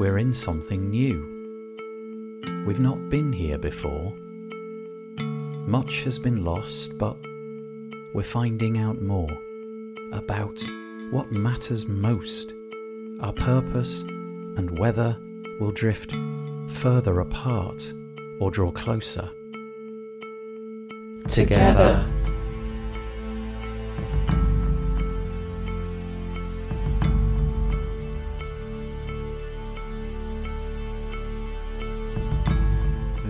we're in something new. We've not been here before. Much has been lost, but we're finding out more about what matters most, our purpose, and whether we'll drift further apart or draw closer. Together.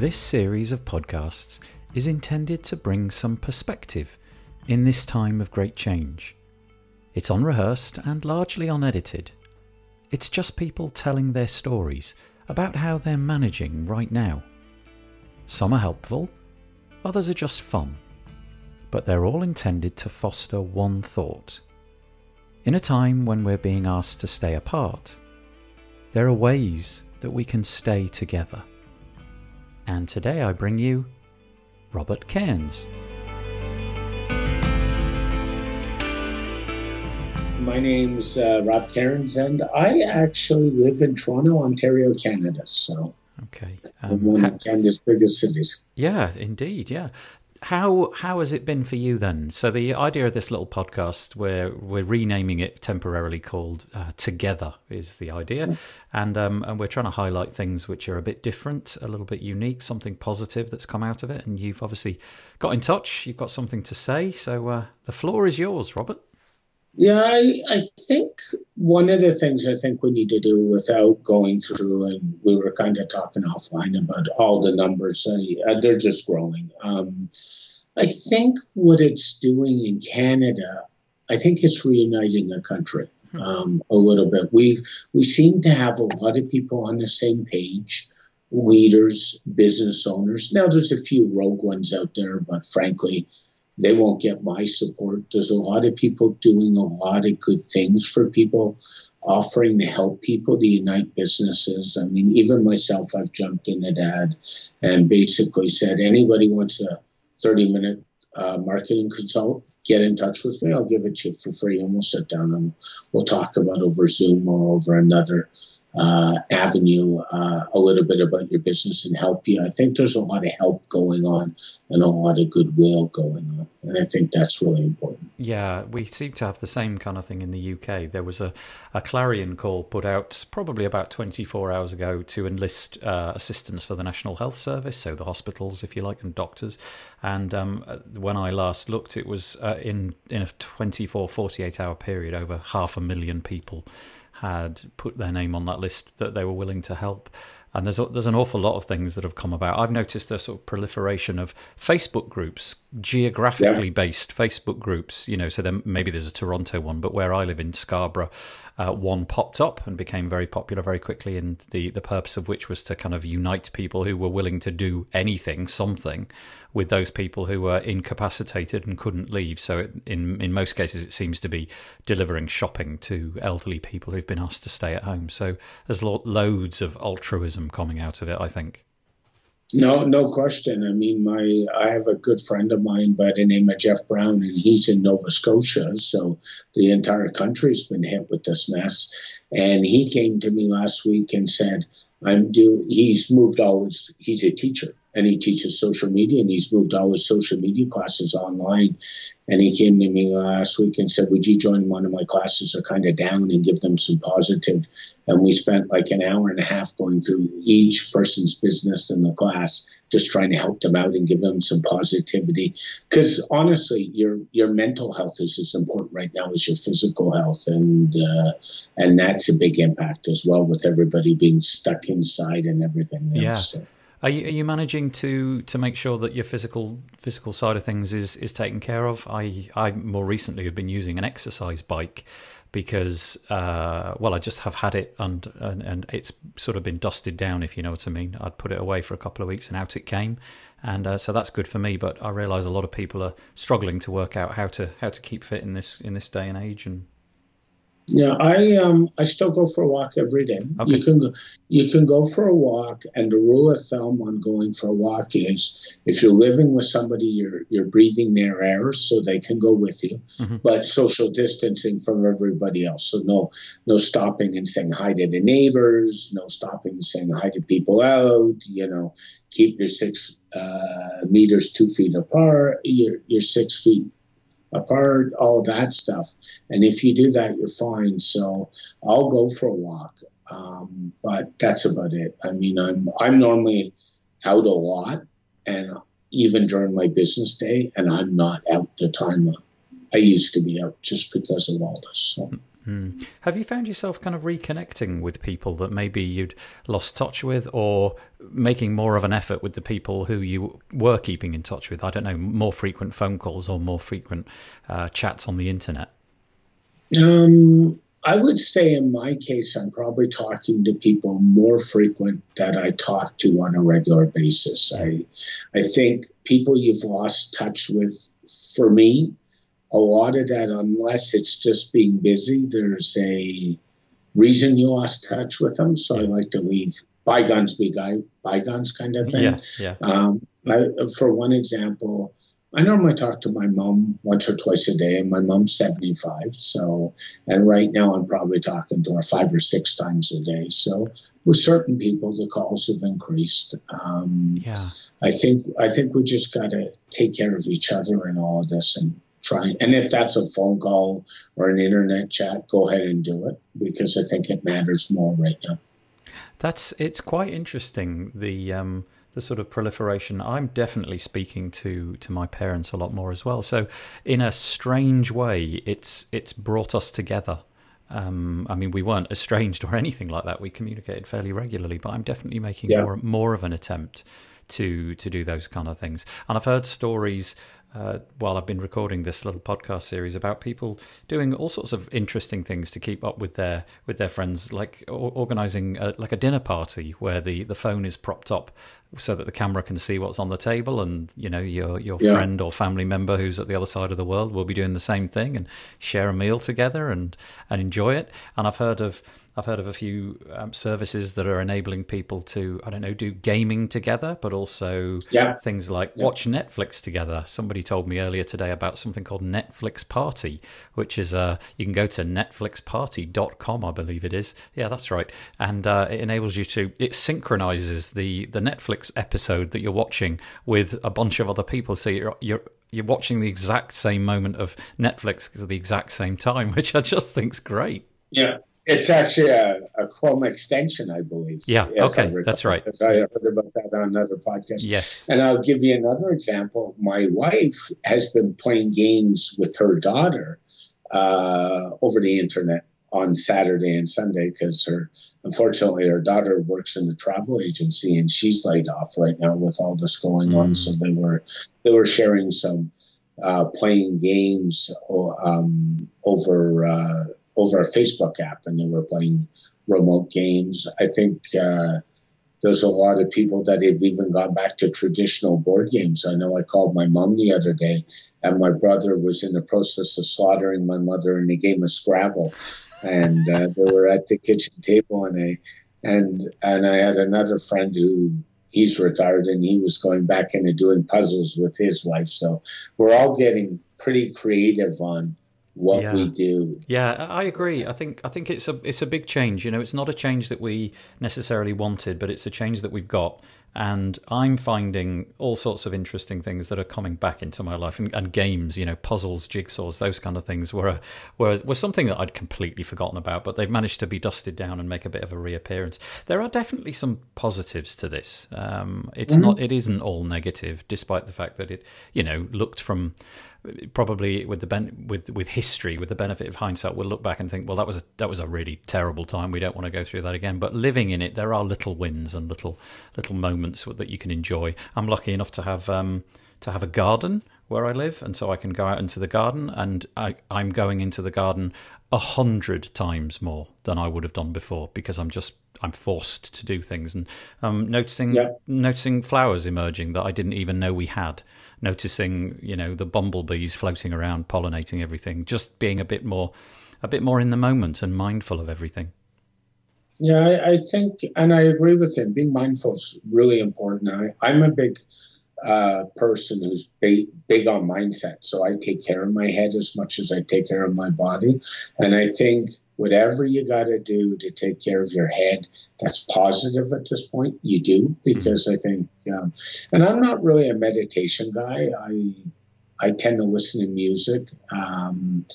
This series of podcasts is intended to bring some perspective in this time of great change. It's unrehearsed and largely unedited. It's just people telling their stories about how they're managing right now. Some are helpful, others are just fun, but they're all intended to foster one thought. In a time when we're being asked to stay apart, there are ways that we can stay together. And today I bring you Robert Cairns. My name's uh, Rob Cairns, and I actually live in Toronto, Ontario, Canada. So, Okay. I'm one of Canada's biggest cities. Yeah, indeed. Yeah. How how has it been for you then? So the idea of this little podcast, where we're renaming it temporarily called uh, Together, is the idea, and um, and we're trying to highlight things which are a bit different, a little bit unique, something positive that's come out of it. And you've obviously got in touch. You've got something to say. So uh, the floor is yours, Robert. Yeah, I, I think one of the things I think we need to do without going through, and we were kind of talking offline about all the numbers, uh, they're just growing. Um, I think what it's doing in Canada, I think it's reuniting the country um, a little bit. We've we seem to have a lot of people on the same page, leaders, business owners. Now there's a few rogue ones out there, but frankly, they won't get my support. There's a lot of people doing a lot of good things for people, offering to help people, to unite businesses. I mean, even myself, I've jumped in at ad and basically said, anybody wants a 30 minute uh, marketing consult, get in touch with me. I'll give it to you for free and we'll sit down and we'll talk about over Zoom or over another uh, avenue uh, a little bit about your business and help you. I think there's a lot of help going on and a lot of goodwill going on. And I think that's really important. Yeah, we seem to have the same kind of thing in the UK. There was a, a clarion call put out probably about 24 hours ago to enlist uh, assistance for the National Health Service, so the hospitals, if you like, and doctors. And um, when I last looked, it was uh, in, in a 24, 48 hour period, over half a million people had put their name on that list that they were willing to help. And there's there's an awful lot of things that have come about. I've noticed a sort of proliferation of Facebook groups, geographically Yeah. based Facebook groups. You know, so then maybe there's a Toronto one, but where I live in Scarborough, uh, one popped up and became very popular very quickly. And the the purpose of which was to kind of unite people who were willing to do anything, something, with those people who were incapacitated and couldn't leave. So it, in in most cases, it seems to be delivering shopping to elderly people who've been asked to stay at home. So there's lo- loads of altruism coming out of it. I think. No, no question. I mean, my I have a good friend of mine by the name of Jeff Brown, and he's in Nova Scotia. So the entire country's been hit with this mess. And he came to me last week and said, "I'm due." He's moved all his. He's a teacher, and he teaches social media, and he's moved all his social media classes online. And he came to me last week and said, "Would you join one of my classes? They're kind of down and give them some positive." And we spent like an hour and a half going through each person's business in the class, just trying to help them out and give them some positivity. Because honestly, your your mental health is as important right now as your physical health, and uh, and that's a big impact as well with everybody being stuck inside and everything. else. Yeah. So- Are you, are you managing to to make sure that your physical physical side of things is is taken care of? I I more recently have been using an exercise bike because uh, well I just have had it and, and and it's sort of been dusted down if you know what I mean. I'd put it away for a couple of weeks and out it came, and uh, so that's good for me. But I realise a lot of people are struggling to work out how to how to keep fit in this in this day and age and Yeah, I um I still go for a walk every day. Okay. You can go you can go for a walk and the rule of thumb on going for a walk is if you're living with somebody you're you're breathing their air so they can go with you, Mhm. but social distancing from everybody else. So no no stopping and saying hi to the neighbors, no stopping and saying hi to people out, you know, keep your six uh, meters two feet apart, you're you're six feet apart, all that stuff. And if you do that, you're fine. So I'll go for a walk, um, but that's about it. I mean, I'm I'm normally out a lot, and even during my business day, and I'm not out the time I used to be out just because of all this. So. Hmm. Have you found yourself kind of reconnecting with people that maybe you'd lost touch with, or making more of an effort with the people who you were keeping in touch with? I don't know, more frequent phone calls or more frequent uh, chats on the internet. Um, I would say in my case, I'm probably talking to people more frequent that I talk to on a regular basis. I, I think people you've lost touch with, for me, a lot of that, unless it's just being busy, there's a reason you lost touch with them. So I like to leave bygones be guy, bygones kind of thing. Yeah, yeah. Um, I, for one example, I normally talk to my mom once or twice a day, and my mom's 75. So, and right now I'm probably talking to her five or six times a day. So, with certain people, the calls have increased. Um, Yeah. I think I think we just got to take care of each other in all of this and try. And if that's a phone call or an internet chat, go ahead and do it because I think it matters more right now. That's it's quite interesting the um, the sort of proliferation. I'm definitely speaking to to my parents a lot more as well. So in a strange way, it's it's brought us together. Um, I mean, we weren't estranged or anything like that. We communicated fairly regularly, but I'm definitely making Yeah. more more of an attempt to to do those kind of things. And I've heard stories uh, while I've been recording this little podcast series about people doing all sorts of interesting things to keep up with their with their friends, like or- organizing a, like a dinner party where the the phone is propped up so that the camera can see what's on the table, and you know your your Yeah. friend or family member who's at the other side of the world will be doing the same thing and share a meal together and and enjoy it. And I've heard of I've heard of a few um, services that are enabling people to I don't know do gaming together, but also Yeah. things like Yeah. watch Netflix together. Somebody told me earlier today about something called Netflix Party, which is uh, you can go to netflixparty.com, I believe it is. Yeah, that's right. And uh, it enables you to, it synchronizes the, the Netflix episode that you're watching with a bunch of other people. So you're, you're, you're watching the exact same moment of Netflix at the exact same time, which I just think's great. Yeah. It's actually a, a Chrome extension, I believe. Yeah, okay, that's right. Because I heard about that on another podcast. Yes. And I'll give you another example. My wife has been playing games with her daughter uh, over the internet on Saturday and Sunday because her, unfortunately, her daughter works in the travel agency and she's laid off right now with all this going on. Mm. So they were they were sharing some uh, playing games um, over uh, over a Facebook app, and they were playing remote games. I think. Uh, there's a lot of people that have even gone back to traditional board games. I know I called my mom the other day, and my brother was in the process of slaughtering my mother in a game of Scrabble, and uh, they were at the kitchen table, and I and and I had another friend who he's retired, and he was going back into doing puzzles with his wife. So we're all getting pretty creative on what Yeah. we do. Yeah, I agree. I think I think it's a it's a big change. You know, it's not a change that we necessarily wanted, but it's a change that we've got. And I'm finding all sorts of interesting things that are coming back into my life, and, and games, you know, puzzles, jigsaws, those kind of things were a, were were something that I'd completely forgotten about, but they've managed to be dusted down and make a bit of a reappearance. There are definitely some positives to this. Um, it's not, it isn't all negative, despite the fact that it, you know, looked from probably with the ben- with with history with the benefit of hindsight we'll look back and think well that was a, that was a really terrible time. We don't want to go through that again. But living in it there are little wins and little little moments that you can enjoy. I'm lucky enough to have um to have a garden where i live and so i can go out into the garden and I, i'm going into the garden a hundred times more than i would have done before because i'm just i'm forced to do things. And um noticing Yeah. noticing flowers emerging that i didn't even know we had noticing you know the bumblebees floating around pollinating everything just being a bit more a bit more in the moment and mindful of everything. Yeah, I, I think, and I agree with him. Being mindful is really important. I, I'm a big uh, person who's big, big on mindset. So I take care of my head as much as I take care of my body. And I think whatever you got to do to take care of your head that's positive at this point, you do. Because I think, um, and I'm not really a meditation guy. I, I tend to listen to music. Um,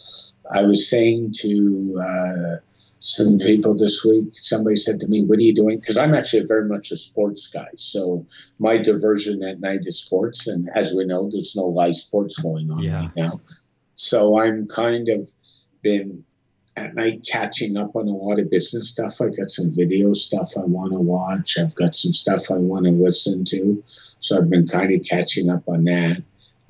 I was saying to, uh, some people this week, somebody said to me, What are you doing? Because I'm actually very much a sports guy. So my diversion at night is sports. And as we know, there's no live sports going on yeah. right now. So I'm kind of been at night catching up on a lot of business stuff. I got some video stuff I want to watch. I've got some stuff I want to listen to. So I've been kind of catching up on that.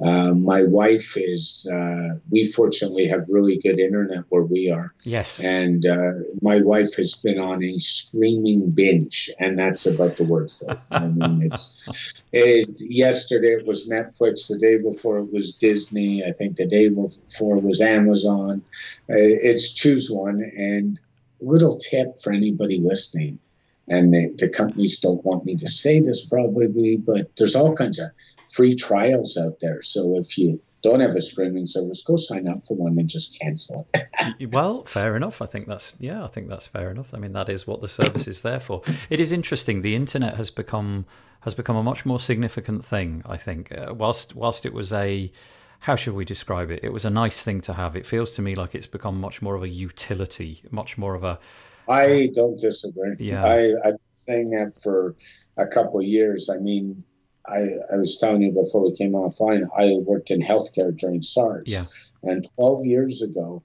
Uh, my wife is, uh, we fortunately have really good internet where we are. Yes. And uh, my wife has been on a streaming binge, and that's about the word for it. I mean, it's, it, yesterday it was Netflix, the day before it was Disney, I think the day before it was Amazon. Uh, it's choose one. And little tip for anybody listening and the, the, companies don't want me to say this probably, but there's all kinds of free trials out there. So if you don't have a streaming service, go sign up for one and just cancel it. well, fair enough. I think that's yeah, I think that's fair enough. I mean, that is what the service is there for. It is interesting. The internet has become has become a much more significant thing. I think, uh, whilst whilst it was a how should we describe it? It was a nice thing to have. It feels to me like it's become much more of a utility, much more of a I don't disagree. Yeah. I, I've been saying that for a couple of years. I mean, I, I was telling you before we came offline, I worked in healthcare during SARS. Yeah. And 12 years ago,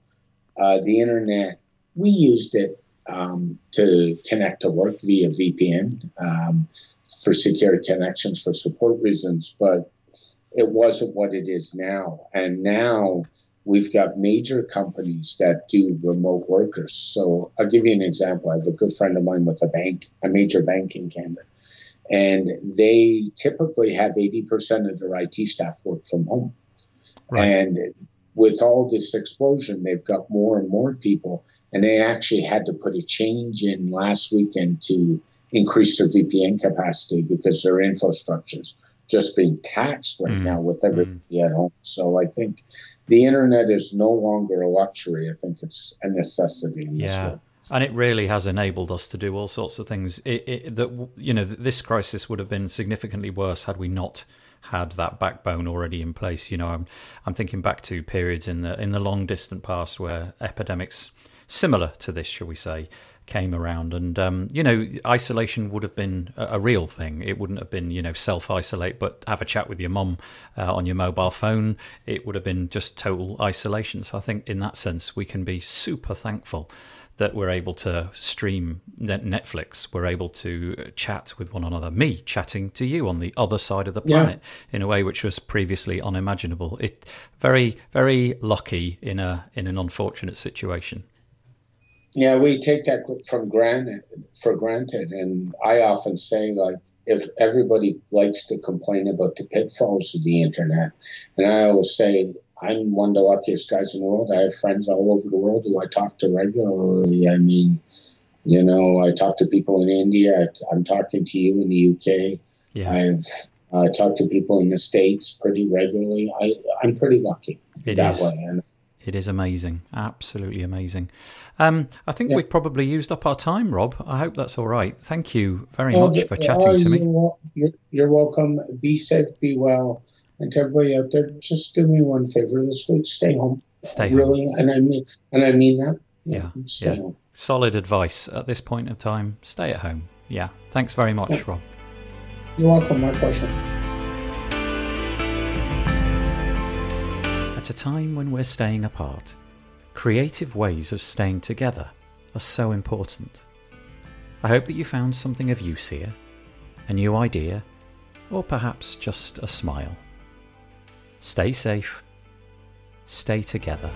uh, the internet, we used it um, to connect to work via VPN um, for secure connections for support reasons, but it wasn't what it is now. And now We've got major companies that do remote workers. So I'll give you an example. I have a good friend of mine with a bank, a major bank in Canada, and they typically have 80% of their IT staff work from home. Right. And with all this explosion, they've got more and more people, and they actually had to put a change in last weekend to increase their VPN capacity because their infrastructures just being taxed right mm. now with everybody mm. at home. So I think the internet is no longer a luxury. I think it's a necessity. yeah. And it really has enabled us to do all sorts of things. It, it, that you know, this crisis would have been significantly worse had we not had that backbone already in place. You know, I'm I'm thinking back to periods in the in the long distant past where epidemics similar to this, shall we say, came around. And, um, you know, isolation would have been a, a, real thing. It wouldn't have been, you know, self isolate, but have a chat with your mum uh, on your mobile phone. It would have been just total isolation. So I think in that sense, we can be super thankful that we're able to stream Netflix, we're able to chat with one another. Me chatting to you on the other side of the planet yeah. in a way which was previously unimaginable. It very, very lucky in a in an unfortunate situation. Yeah, we take that from granted for granted, and I often say like if everybody likes to complain about the pitfalls of the internet, and I always say I'm one of the luckiest guys in the world. I have friends all over the world who I talk to regularly. I mean, you know, I talk to people in India. I'm talking to you in the UK. Yeah. I've uh, talked to people in the states pretty regularly. I I'm pretty lucky it that is. way. And, it is amazing, absolutely amazing. Um, I think yeah. we've probably used up our time, Rob. I hope that's all right. Thank you very much for chatting to me. You're, welcome. Be safe, be well, and to everybody out there, just do me one favor this week: stay home. Stay really, and I mean, and I mean that. Yeah, yeah. yeah. Solid advice at this point of time. Stay at home. Yeah. Thanks very much, yeah. Rob. You're welcome. My pleasure. A time when we're staying apart creative ways of staying together are so important. I hope that you found something of use here, a new idea, or perhaps just a smile. Stay safe, stay together.